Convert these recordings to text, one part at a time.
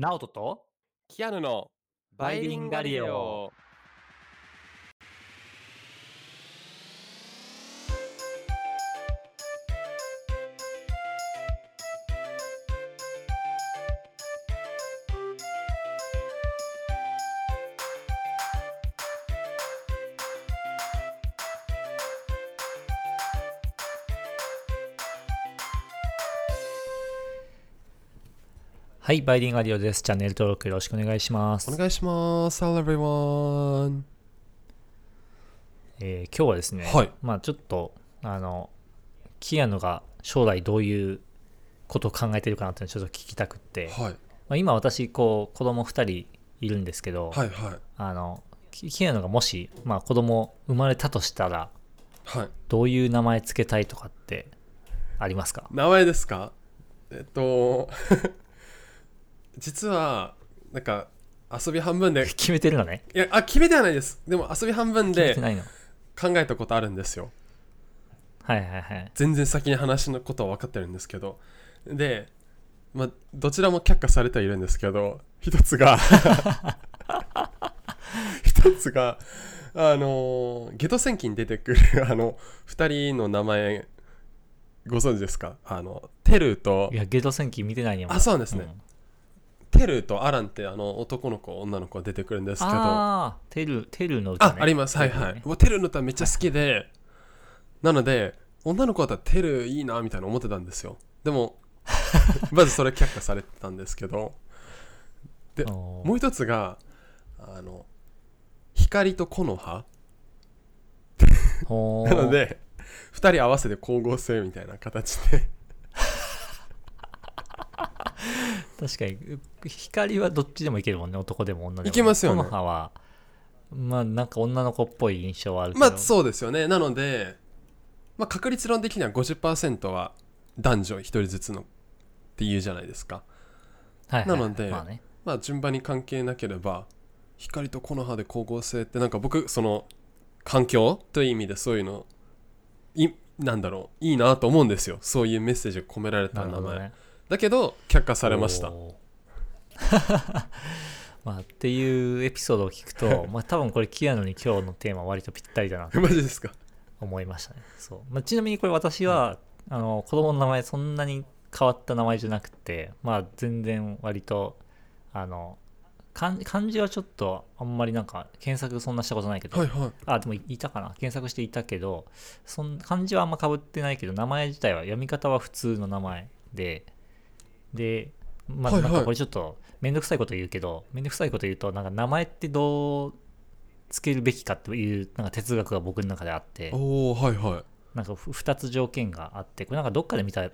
ナオトとキアヌのバイリンガリオ。はい、バイリンガリオです。チャンネル登録よろしくお願いしますお。願いします。Hello everyone. えー今日はですね、はいまあちょっと、あの、キアヌが将来どういうことを考えてるかなっていうのをちょっと聞きたくって、はい。まあ、今私、こう、子供2人いるんですけど、はいはい。あの、キキアヌがもし、まあ子供生まれたとしたら、はい。どういう名前つけたいとかってありますか？名前ですか？えっと、実は、なんか、遊び半分で、い決めてるのね？や、あ、決めてはないです。でも遊び半分で考えたことあるんですよ。はいはいはい。全然先に話のことは分かってるんですけど。で、まあ、どちらも却下されてはいるんですけど、一つが、一つが、あの、ゲト戦記に出てくる、あの、二人の名前、ご存知ですか？あの、テルとい、や、ゲート戦記見てないね。あそうなんですねんテルとアランってあの男の子、女の子が出てくるんですけど、ああ、テル、テルの歌、ね。あ、あります。はいはいね。テルの歌めっちゃ好きで、なので、女の子だったらテルいいなみたいな思ってたんですよ。でも、まずそれ却下されてたんですけど、でもう一つが、あの、光と木の葉 なので、二人合わせて光合成みたいな形で、確かに光はどっちでもいけるもんね男でも女でも。いけますよね。木の葉はまあなんか女の子っぽい印象はあるけど。まあそうですよね。なので、まあ、確率論的には50%は男女一人ずつのって言うじゃないですか。はいはいはい。なのでまあね。まあ順番に関係なければ光と木の葉で光合成ってなんか僕その環境という意味でそういうのいなんだろういいなと思うんですよ。そういうメッセージが込められた名前、ねだけど却下されました。まあっていうエピソードを聞くと まあ多分これキアヌに今日のテーマ割とぴったりだなと マジですか？思いましたね。そう、まあ、ちなみにこれ私は、あの子供の名前そんなに変わった名前じゃなくてまあ全然割とあの漢漢字はちょっとあんまりなんか検索そんなしたことないけど、はいはい。あでもいたかな？検索していたけどそん漢字はあんまかぶってないけど名前自体は読み方は普通の名前ででまあなんかこれちょっとめんどくさいこと言うけどめんどくさいこと言うとなんか名前ってどうつけるべきかというなんか哲学が僕の中であっておおはいはい。なんか2つ条件があってこれなんかどっかで見た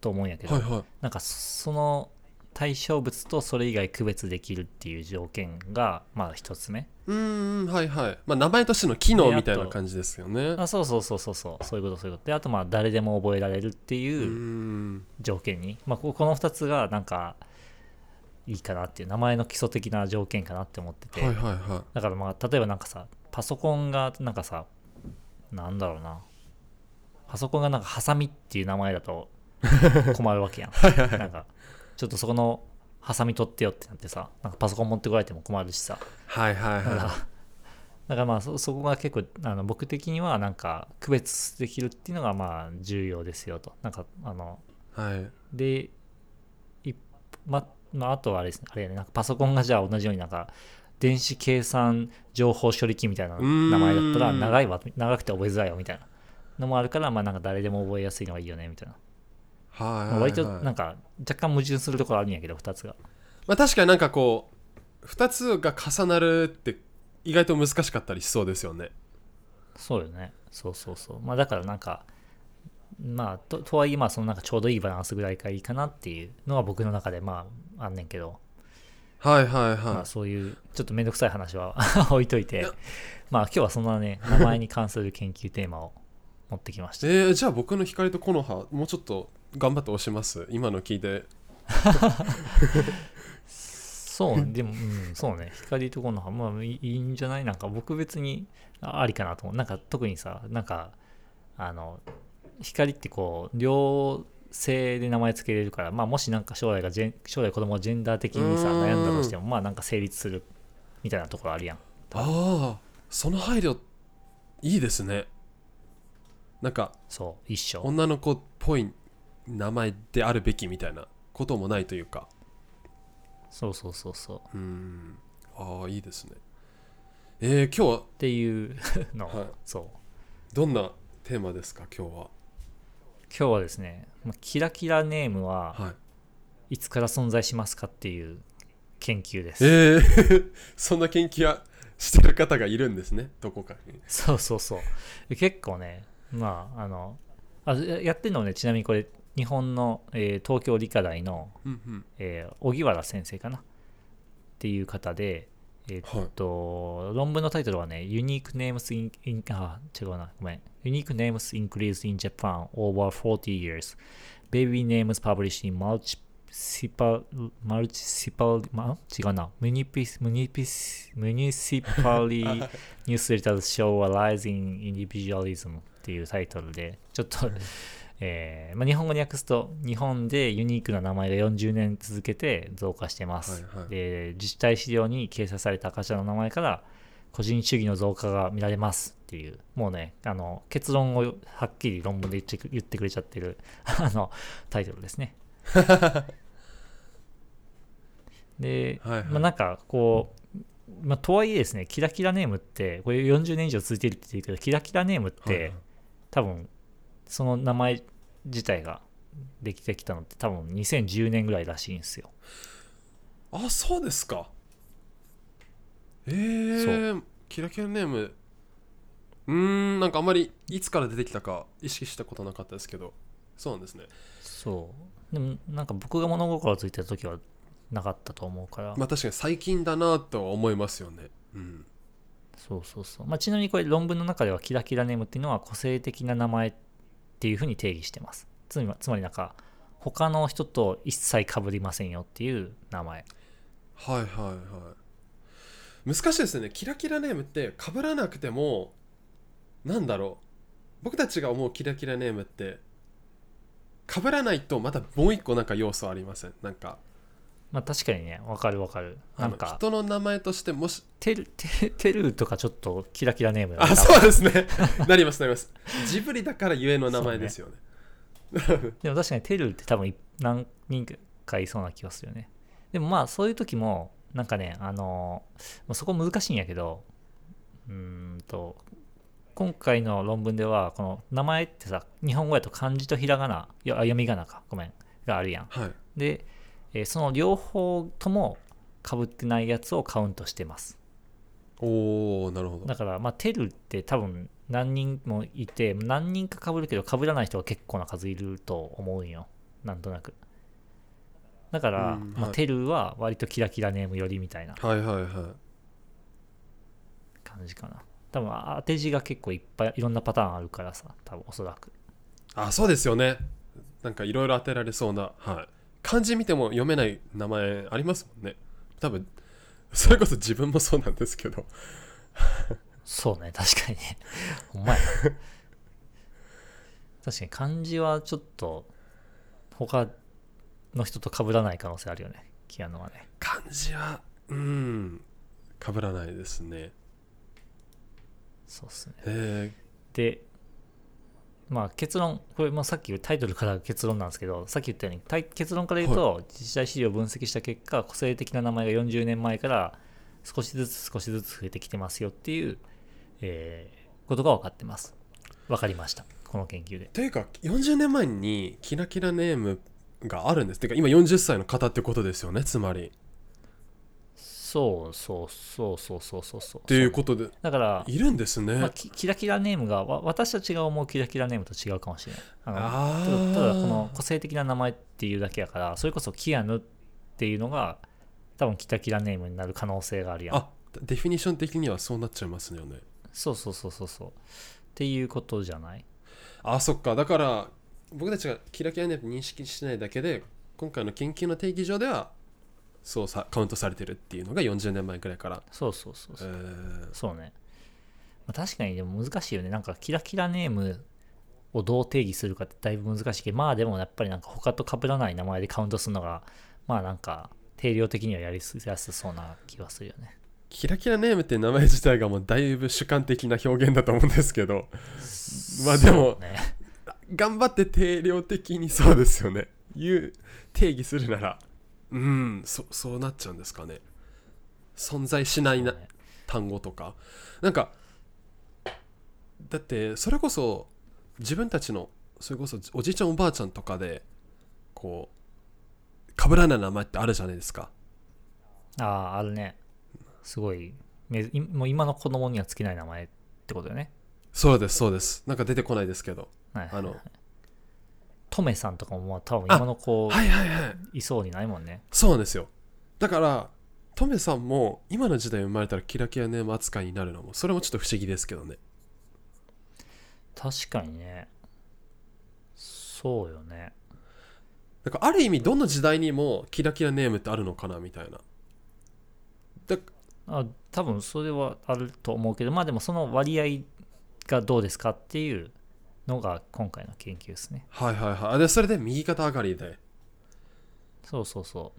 と思うんやけど、はいはい。なんかその対象物とそれ以外区別できるっていう条件がまあ1つ目。うーんはいはい。まあ名前としての機能でみたいな感じですよね。あそうそうそうそうそう。そういうことそういうこと。であとまあ誰でも覚えられるっていうん条件に、まあここの2つがなんかいいかなっていう名前の基礎的な条件かなって思ってて、はいはいはだからまあ例えばなんかさパソコンがなんかさなんだろうな。パソコンがなんかハサミっていう名前だと困るわけやん。なんかちょっとそこのハサミ取ってよってなってさなんかパソコン持ってこられても困るしさ。いはいはい。だからまあそそこが結構あの僕的にはなんか区別できるっていうのがまあ重要ですよと。なんかあのいはい。でいままああとはあれですね。あれやね。なんかパソコンがじゃあ同じようになんか電子計算情報処理器みたいな名前だったら長いわ長くて覚えづらいよみたいなのもあるからまあなんか誰でも覚えやすいのがいいよねみたいな、はいはいまあ割とはいなんか若干矛盾するところあるんやけど2つが。まあ確かになんかこう2つが重なるって意外と難しかったりしそうですよね。そうよね。そうそうそう。まあだからなんかまあととはいえまあそのなんかちょうどいいバランスぐらいがいいかなっていうのが僕の中でまああんねんけど、はいはいまあはいそういうちょっとめんどくさい話は 置いといて。まあ今日はそんなね名前に関する研究テーマを持ってきました。えー、じゃあ僕の光と木の葉もうちょっと頑張って押します？今の聞いて。そうでもうんそうね。光とこの葉まあいいんじゃない？なんか僕別にあありかなと思う。なんか特にさなんかあの光ってこう両性で名前つけれるから、まあ、もしなんか将来がジェン将来子供がジェンダー的にさうん。悩んだとしてもまあなんか成立するみたいなところあるやん。ああその配慮いいですね。なんかそう一緒。女の子っぽい名前であるべきみたいなこともないというか。そうそうそうそう。うーん。ああいいですね。えー、今日は？っていうの。を、はい。そう。どんなテーマですか今日は？今日はですねまあキラキラネームははい。いつから存在しますかっていう研究です。えー、そんな研究はしてる方がいるんですね。どこかに。そうそうそう。で結構ねまああのあややってるのはねちなみにこれ日本の、えー東京理科大の、うんうんえー荻原先生かなっていう方でえーっはいと論文のタイトルはね Unique Names in, in あ違うなごめん Unique Names Increased in Japan over 40 years Baby Names published in Multiple Multiple ま違うな Municipal Municipally Newsletters Show a Rise in Individualism っていうタイトルでちょっとえーまあ、日本語に訳すと日本でユニークな名前が40年続けて増加してます、はいはい。で自治体資料に掲載された赤ちゃんの名前から個人主義の増加が見られますっていう。もうねあの結論をはっきり論文で言ってく言ってくれちゃってる あのタイトルですね。で、はいはい。まあ、なんかこう、まあ、とはいえですねキラキラネームってこれ40年以上続いてるって言ってるけどキラキラネームって、はいはい。多分その名前自体ができてきたのって多分2010年ぐらいらしいんですよ。あそうですか。えー、キラキラネーム。うーんなんかあんまりいつから出てきたか意識したことなかったですけど。そうなんですね。そう。でもなんか僕が物心ついてた時はなかったと思うから、まあ確かに最近だなとは思いますよね。うん。そうそうそう、まあ、ちなみにこれ論文の中ではキラキラネームっていうのは個性的な名前っていうふうに定義してます。つまりつまりなんか他の人と一切被りませんよっていう名前。はいはいはい。難しいですね。キラキラネームって被らなくてもなんだろう。僕たちが思うキラキラネームって被らないとまたもう一個なんか要素ありません？なんかまあ確かにねわかるわかる。なんか。人の名前としてもしテルテテルとかちょっとキラキラネームだねあそうですね。なりますなります。ジブリだからゆえの名前ですよね。でも確かにテルって多分い何人かいそうな気がするよね。でもまあそういう時もなんかねあのまあそこ難しいんやけどうーんと今回の論文ではこの名前ってさ日本語やと漢字とひらがな読み仮名か。ごめん。があるやん。はい。で、えーその両方ともかぶってないやつをカウントしてます。おおなるほど。だからまあテルって多分何人もいて何人かかぶるけどかぶらない人が結構な数いると思うんよ。なんとなく。だから、まあ、うんはい。テルは割とキラキラネームよりみたいな。はいはいはい。感じかな。多分当て字が結構いっぱいいろんなパターンあるからさ多分おそらく。あそうですよね。なんかいろいろ当てられそうな、はい、漢字見ても読めない名前ありますもんね。多分それこそ自分もそうなんですけど。そうね確かにね。ほんまや。確かに漢字はちょっと他の人と被らない可能性あるよね。キアノはね。漢字はうん被らないですね。そうっすね。へでまあ結論これもさっきタイトルから結論なんですけど さっき言ったように結論から言うと、自治体資料を分析した結果個性的な名前が40年前から少しずつ少しずつ増えてきてますよっていう、えーことが分かってます。分かりました。この研究で。えというか40年前にキラキラネームがあるんです。てか今40歳の方ってことですよねつまりそうそうそうそうそうそう。そうっていうことで。だから、いるんですね、まあ、キキラキラネームがわ私たちが思うキラキラネームと違うかもしれない。あのあただこーの個性的な名前っていうだけやからそれこそキアヌっていうのが多分キラキラネームになる可能性があるやん。あデフィニッション的にはそうなっちゃいますよね。そうそうそうそうそう。っていうことじゃない？あそっか。だから僕たちがキラキラネーム認識してないだけで今回の研究の定義上ではそうさカウントされてるっていうのが40年前くらいから、そうそうそうえそう、ー。そうね、まあ、確かにでも難しいよね。なんかキラキラネームをどう定義するかってだいぶ難しいけどまあでもやっぱりなんか他と被らない名前でカウントするのがまあなんか定量的にはやりやすそうな気はするよね。キラキラネームって名前自体がもうだいぶ主観的な表現だと思うんですけどまあでもね。頑張って定量的にそうですよね。言う定義するならうん。そそうなっちゃうんですかね。存在しないな単語とか。なんかだってそれこそ自分たちのそれこそおじいちゃんおばあちゃんとかでこうかぶらない名前ってあるじゃないですか。あああるね。すごいもう今の子供にはつけない名前ってことよね。そうですそうです。なんか出てこないですけど。はいはいはい。あのトメさんとかもまあ多分今の子はいはいはい。いそうにないもんね。そうなんですよ。だからトメさんも今の時代生まれたらキラキラネーム扱いになるのもそれもちょっと不思議ですけどね。確かにね。そうよね。なんかある意味どの時代にもキラキラネームってあるのかなみたいな。だあ多分それはあると思うけどまあでもその割合がどうですかっていうのが今回の研究ですね。はいはいはい。あでそれで右肩上がりで。そうそうそ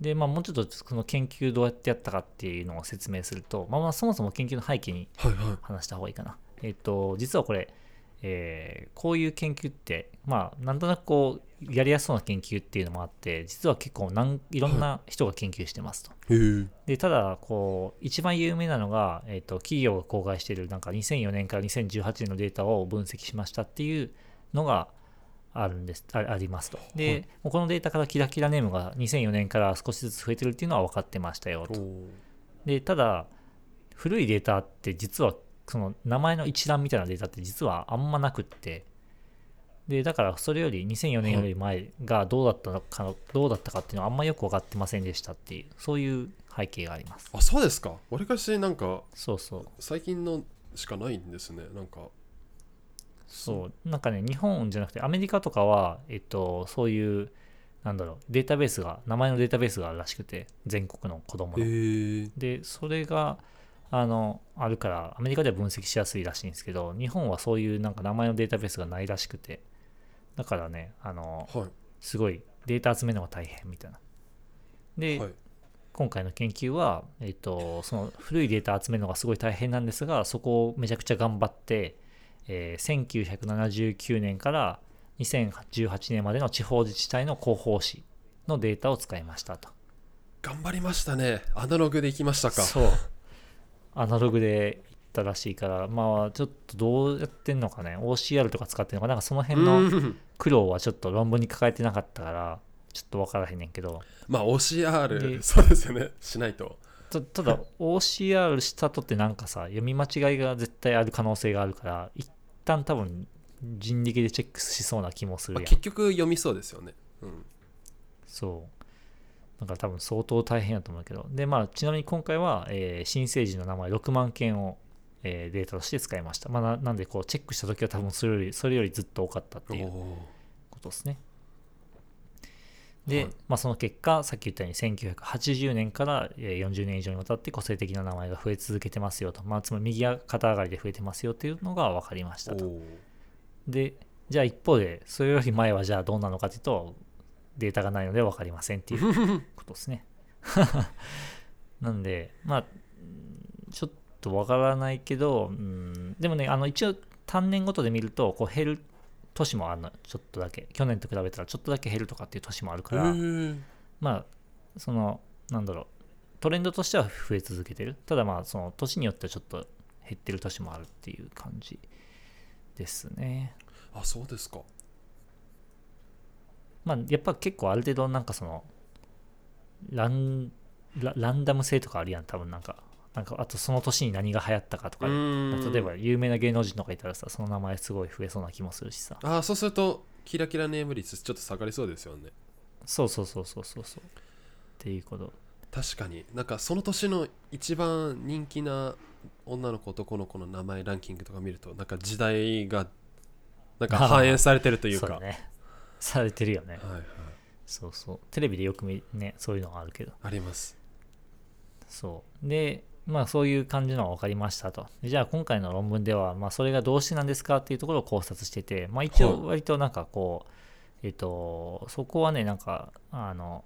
う。でまあもうちょっとその研究どうやってやったかっていうのを説明するとまあまあそもそも研究の背景にはいはい。話した方がいいかな。えっ、と、実はこれ、えーこういう研究って、まあ、なんとなくこう、やりやすそうな研究っていうのもあって、実は結構なん、いろんな人が研究してますと。で、ただ、こう、一番有名なのが、えっ、と、企業が公開している、なんか2004年から2018年のデータを分析しましたっていうのがあるんです、あありますと。で、もうこのデータからキラキラネームが2004年から少しずつ増えてるっていうのは分かってましたよと。でただ古いデータって実はその名前の一覧みたいなデータって実はあんまなくって。でだからそれより2004年より前がどうだったのか、どうだったかっていうのはあんまよく分かってませんでしたっていうそういう背景があります。あそうですか？わりかしなんかそうそう。最近のしかないんですね。なんか。そう。なんかね日本じゃなくてアメリカとかはえっとそういうなんだろうデータベースが名前のデータベースがあるらしくて全国の子供の。へえでそれがあのあるからアメリカでは分析しやすいらしいんですけど日本はそういうなんか名前のデータベースがないらしくてだからねあのはい。すごいデータ集めるのが大変みたいな。で、はい。今回の研究は、えっとその古いデータ集めるのがすごい大変なんですがそこをめちゃくちゃ頑張って、えー1979年から2018年までの地方自治体の広報誌のデータを使いましたと。頑張りましたね。アナログでいきましたか。そうアナログで行ったらしいからまあちょっとどうやってんのかね。OCR とか使ってんのかな。んかその辺のうん。苦労はちょっと論文に書かれてなかったからちょっと分からへんねんけど。まあ OCR でそうですよね。しないと。たただ OCR したとってなんかさ読み間違いが絶対ある可能性があるから一旦多分人力でチェックしそうな気もするやん。まあ結局読みそうですよね。うん。そうだから多分相当大変やと思うけど。でまあちなみに今回は、えー新生児の名前6万件を、えーデータとして使いました、まあ、ななんでこうチェックした時は多分それよりそれよりずっと多かったっていうことですね。で、はい。まあ、その結果さっき言ったように1980年からえー40年以上にわたって個性的な名前が増え続けてますよと、まあ、つまり右肩上がりで増えてますよっていうのが分かりましたと。でじゃあ一方でそれより前はじゃあどうなのかというとデータがないので分かりませんっていう ことですね。なんでまあうんちょっと分からないけど、うん、でもねあの一応単年ごとで見るとこう減る年もあるの。ちょっとだけ。去年と比べたらちょっとだけ減るとかっていう年もあるから、まあそのなんだろう。トレンドとしては増え続けてる。ただまあその年によってはちょっと減ってる年もあるっていう感じですね。あそうですかまあやっぱ結構ある程度なんかそのランラランダム性とかあるやん。多分なんかなんかあとその年に何が流行ったかとか。例えば有名な芸能人とかいたらさその名前すごい増えそうな気もするしさ。あそうするとキラキラネーム率ちょっと下がりそうですよね。そうそうそうそうそうそう。っていうこと。確かに。なんかその年の一番人気な女の子男の子の名前ランキングとか見るとなんか時代がなんか反映されてるというか。そうだねされてるよね。はいはい。そうそう。テレビでよく見ねそういうのがあるけど。あります。そう。でまあそういう感じのが分かりましたと。でじゃあ今回の論文では、まあそれがどうしてなんですかっていうところを考察してて、まあ一応割となんかこう、えっと、そこはね、なんか、あの、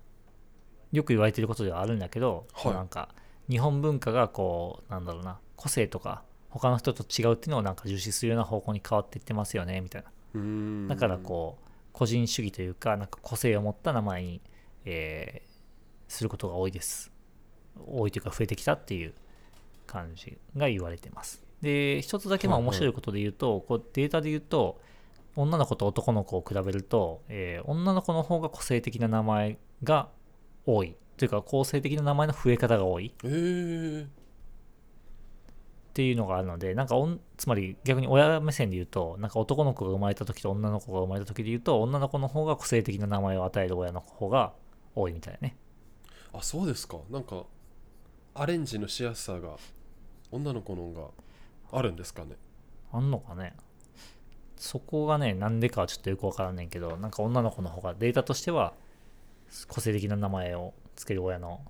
よく言われてることではあるんだけど、はい。なんか日本文化がこう、なんだろうな、個性とか他の人と違うっていうのをなんか重視するような方向に変わっていってますよね、みたいな。だからこう、個人主義というか、なんか個性を持った名前に、えーすることが多いです。多いというか増えてきたっていう感じが言われてます。で、一つだけまあ面白いことで言うと、こうデータで言うと、女の子と男の子を比べると、えー女の子の方が個性的な名前が多い。というか、個性的な名前の増え方が多い。えー、っていうのがあるので、なんかおん、つまり逆に親目線で言うと、なんか男の子が生まれた時と女の子が生まれた時で言うと、女の子の方が個性的な名前を与える親の方が多いみたいなね。あそうですかなんかアレンジのしやすさが女の子の方があるんですかねあんのかね。そこがね、なんでかはちょっとよくわからんねんけど、なんか女の子の方がデータとしては個性的な名前をつける親の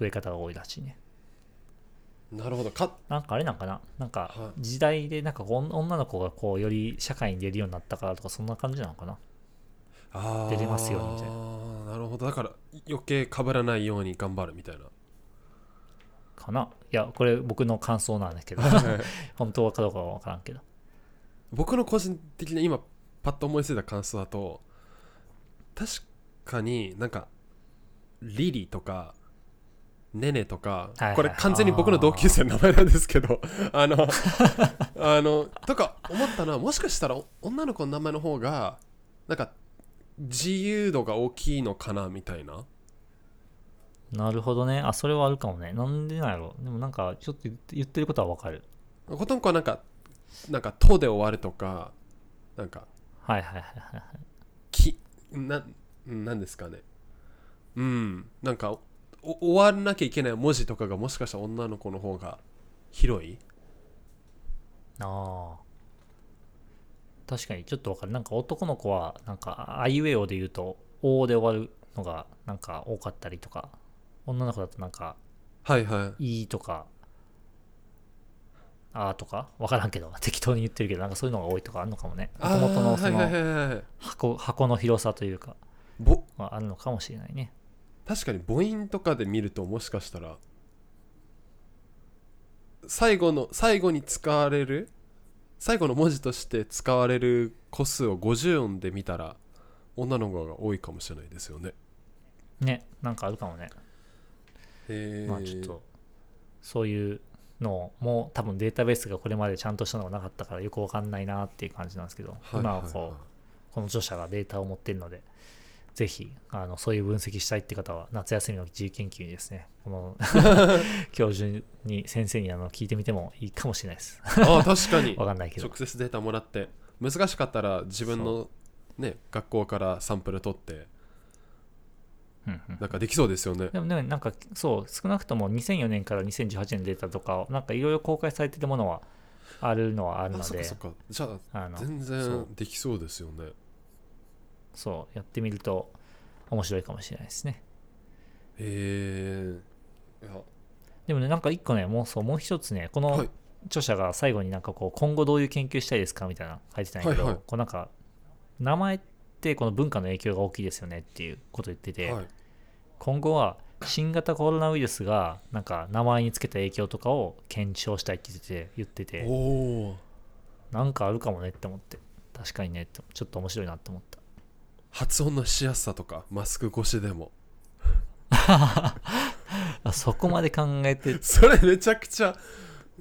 増え方が多いらしいね。なるほど。かなんかあれなんかな？なんかは時代でなんか女の子がこうより社会に出るようになったからとかそんな感じなのかな？あー出れますよみたいな。るほど。だから余計被らないように頑張るみたいな。かな？いや、これ僕の感想なんだけど、本当はかどうかはわからんけど。僕の個人的な今パッと思いついた感想だと確かになんかリリとかネネとか、これ完全に僕の同級生の名前なんですけど あの あのとか思ったのはもしかしたら女の子の名前の方がなんか自由度が大きいのかなみたいななるほどね。あ、それはあるかもね。なんでなんやろ。でもなんか、ちょっと言ってることはわかる。ことんこはなんかなんか「と」で終わるとかなんかはいはいはいはい。きななんですかねうんなんかお終わらなきゃいけない文字とかがもしかしたら女の子の方が広い？ああ。確かにちょっとわかる。なんか男の子は、なんか、あいうえおで言うと、おで終わるのが、なんか多かったりとか、女の子だとなんか、はいはいいとか、あーとか、わからんけど、適当に言ってるけど、なんかそういうのが多いとかあるのかもね。もともとのその箱箱の広さというか、ぼはあるのかもしれないね。確かに母音とかで見るともしかしたら最後の最後に使われる最後の文字として使われる個数を50音で見たら女の子が多いかもしれないですよね。ね、なんかあるかもね。へえまあちょっと、そういうのも多分データベースがこれまでちゃんとしたのがなかったからよくわかんないなっていう感じなんですけど、はい今はこう、この著者がデータを持っているので、ぜひ、あの、そういう分析したいって方は、夏休みの自由研究にですね、この 教授に、先生にあの聞いてみてもいいかもしれないです。ああ確かに。わかんないけど。直。接データもらって難しかったら自分のね学校からサンプル取ってなんかできそうですよね。でもね、なんかそう、少なくとも2004年から2018年のデータとか、なんかいろいろ公開されてるものはあるのはあるので。あそっかそっ、か。じゃああの全然できそうですよねそう、やってみると面白いかもしれないですね。へえいや。でもね、なんか一個ね、もうそう、もう一つね、このはい。著者が最後になんかこう、今後どういう研究したいですかみたいなの書いてたんやけど、はいはい。こうなんか、名前ってこの文化の影響が大きいですよねっていうことを言ってて、はい。今後は新型コロナウイルスがなんか名前につけた影響とかを検証したいって言ってて、言っててなんかあるかもねって思って、確かにねって、ちょっと面白いなって思った。発音のしやすさとかマスク越しでもあ そこまで考えてそれめちゃくちゃ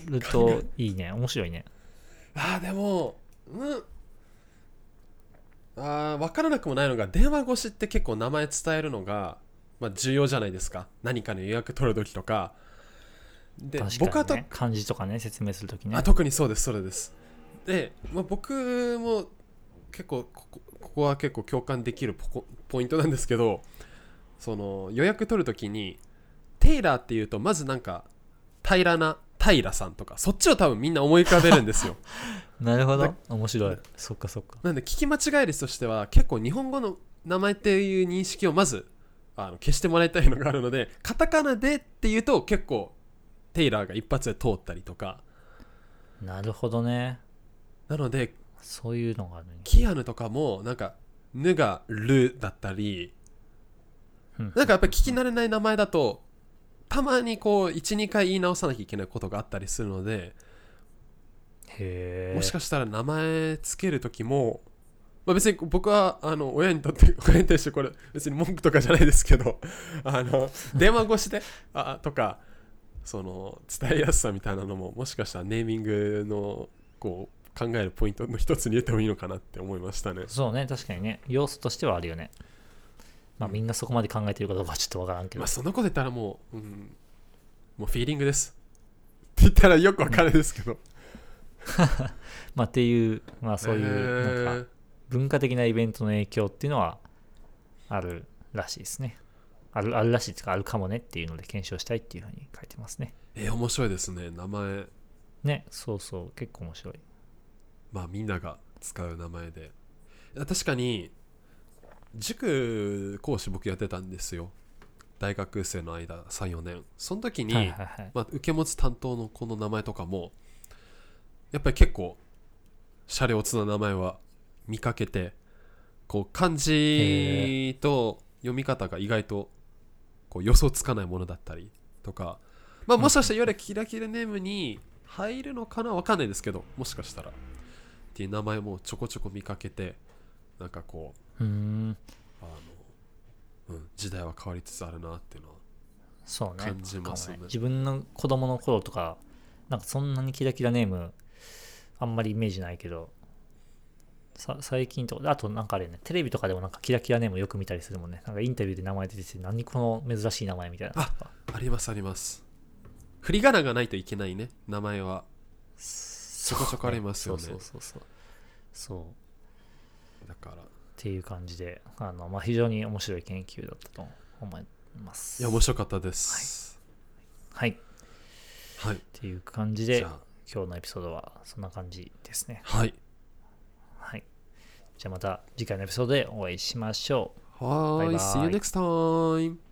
るといいね。面白いね。あーでもうんあー分からなくもないのが電話越しって結構名前伝えるのが、まあ、重要じゃないですか何かの予約取る時とかで確僕はと。漢字とかね、説明するときねあ。特にそうですそれですで、まあ、僕も結構ここここは結構共感できるポコポイントなんですけどその予約取るときにテイラーっていうとまずなんか平らな平さんとかそっちを多分みんな思い浮かべるんですよ なるほどだ。面白い。そっかそっか。なんで聞き間違い率としては結構日本語の名前っていう認識をまずあの消してもらいたいのがあるのでカタカナでっていうと結構テイラーが一発で通ったりとかなるほどねなのでそういうのがあるねキアヌとかもなんか「ぬ」が「る」だったりうん。なんかやっぱり聞き慣れない名前だとたまにこう12回言い直さなきゃいけないことがあったりするのでへえ。もしかしたら名前つける時も、まあ、別に僕はあの親にとって 親に対してこれ別に文句とかじゃないですけど あの電話越しであとかその伝えやすさみたいなのももしかしたらネーミングのこう考えるポイントの一つに入れてもいいのかなって思いましたね。そうね確かにね。要素としてはあるよね。まあうん。みんなそこまで考えてるかどうかはちょっとわからんけど、まあそんなこと言ったらもう、うん、もうフィーリングです。って言ったらよくわかるんですけど。まあっていうまあそういうなんえか文化的なイベントの影響っていうのはあるらしいですね。あるあるらしいっていうかあるかもねっていうので検証したいっていうふうに書いてますね。ーえー面白いですね。名前、ねそうそう。結構面白いまあみんなが使う名前で。確かに、塾講師僕やってたんですよ。大学生の間、3、4年。その時に、はいはいはいまあ、受け持つ担当の子の名前とかも、やっぱり結構、シャレオツな名前は見かけて、こう漢字と読み方が意外とこう予想つかないものだったりとか、まあ、もしかしたらいわゆるキラキラネームに入るのかなわかんないですけど、もしかしたら。っていう名前もちょこちょこ見かけて、なんかこう、うーんあの、うん、時代は変わりつつあるなっていうのは。そうね感じますねかも自分の子供の頃とかなんかそんなにキラキラネームあんまりイメージないけどさ最近とかあとなんかあれねテレビとかでもなんかキラキラネームよく見たりするもんねなんかインタビューで名前出てて何この珍しい名前みたいなあありますあります。振り仮名がないといけないね、名前は。ちょこちょこありますよねそうそうそうそうそうだから。っていう感じであの、まあ、非常に面白い研究だったと思いますいや、面白かったです。はいっはい。ていう感じで今日のエピソードはそんな感じですねはい。はいじゃあまた次回のエピソードでお会いしましょうはーい。バイバイ See you next time!